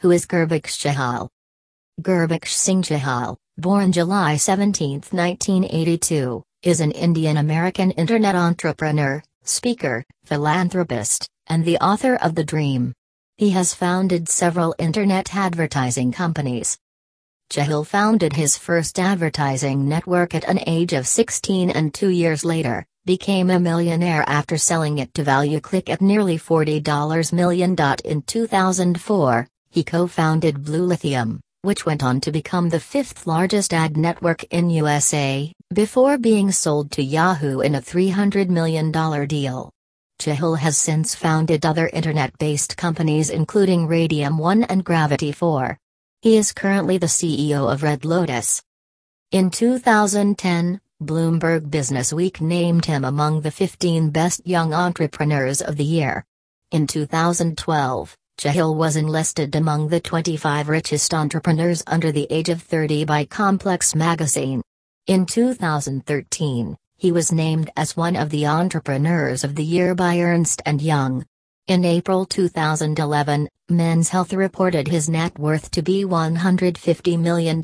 who is Gurbaksh Chahal. Gurbaksh Singh Chahal, born July 17, 1982, is an Indian-American internet entrepreneur, speaker, philanthropist, and the author of The Dream. He has founded several internet advertising companies. Chahal founded his first advertising network at an age of 16 and two years later, became a millionaire after selling it to ValueClick at nearly $40 million. In 2004, he co-founded Blue Lithium, which went on to become the fifth largest ad network in USA, before being sold to Yahoo in a $300 million deal. Chahal has since founded other internet-based companies including Radium One and Gravity 4. He is currently the CEO of Red Lotus. In 2010, Bloomberg Businessweek named him among the 15 best young entrepreneurs of the year. In 2012, Chahal was enlisted among the 25 richest entrepreneurs under the age of 30 by Complex magazine. In 2013, he was named as one of the Entrepreneurs of the Year by Ernst & Young. In April 2011, Men's Health reported his net worth to be $150 million.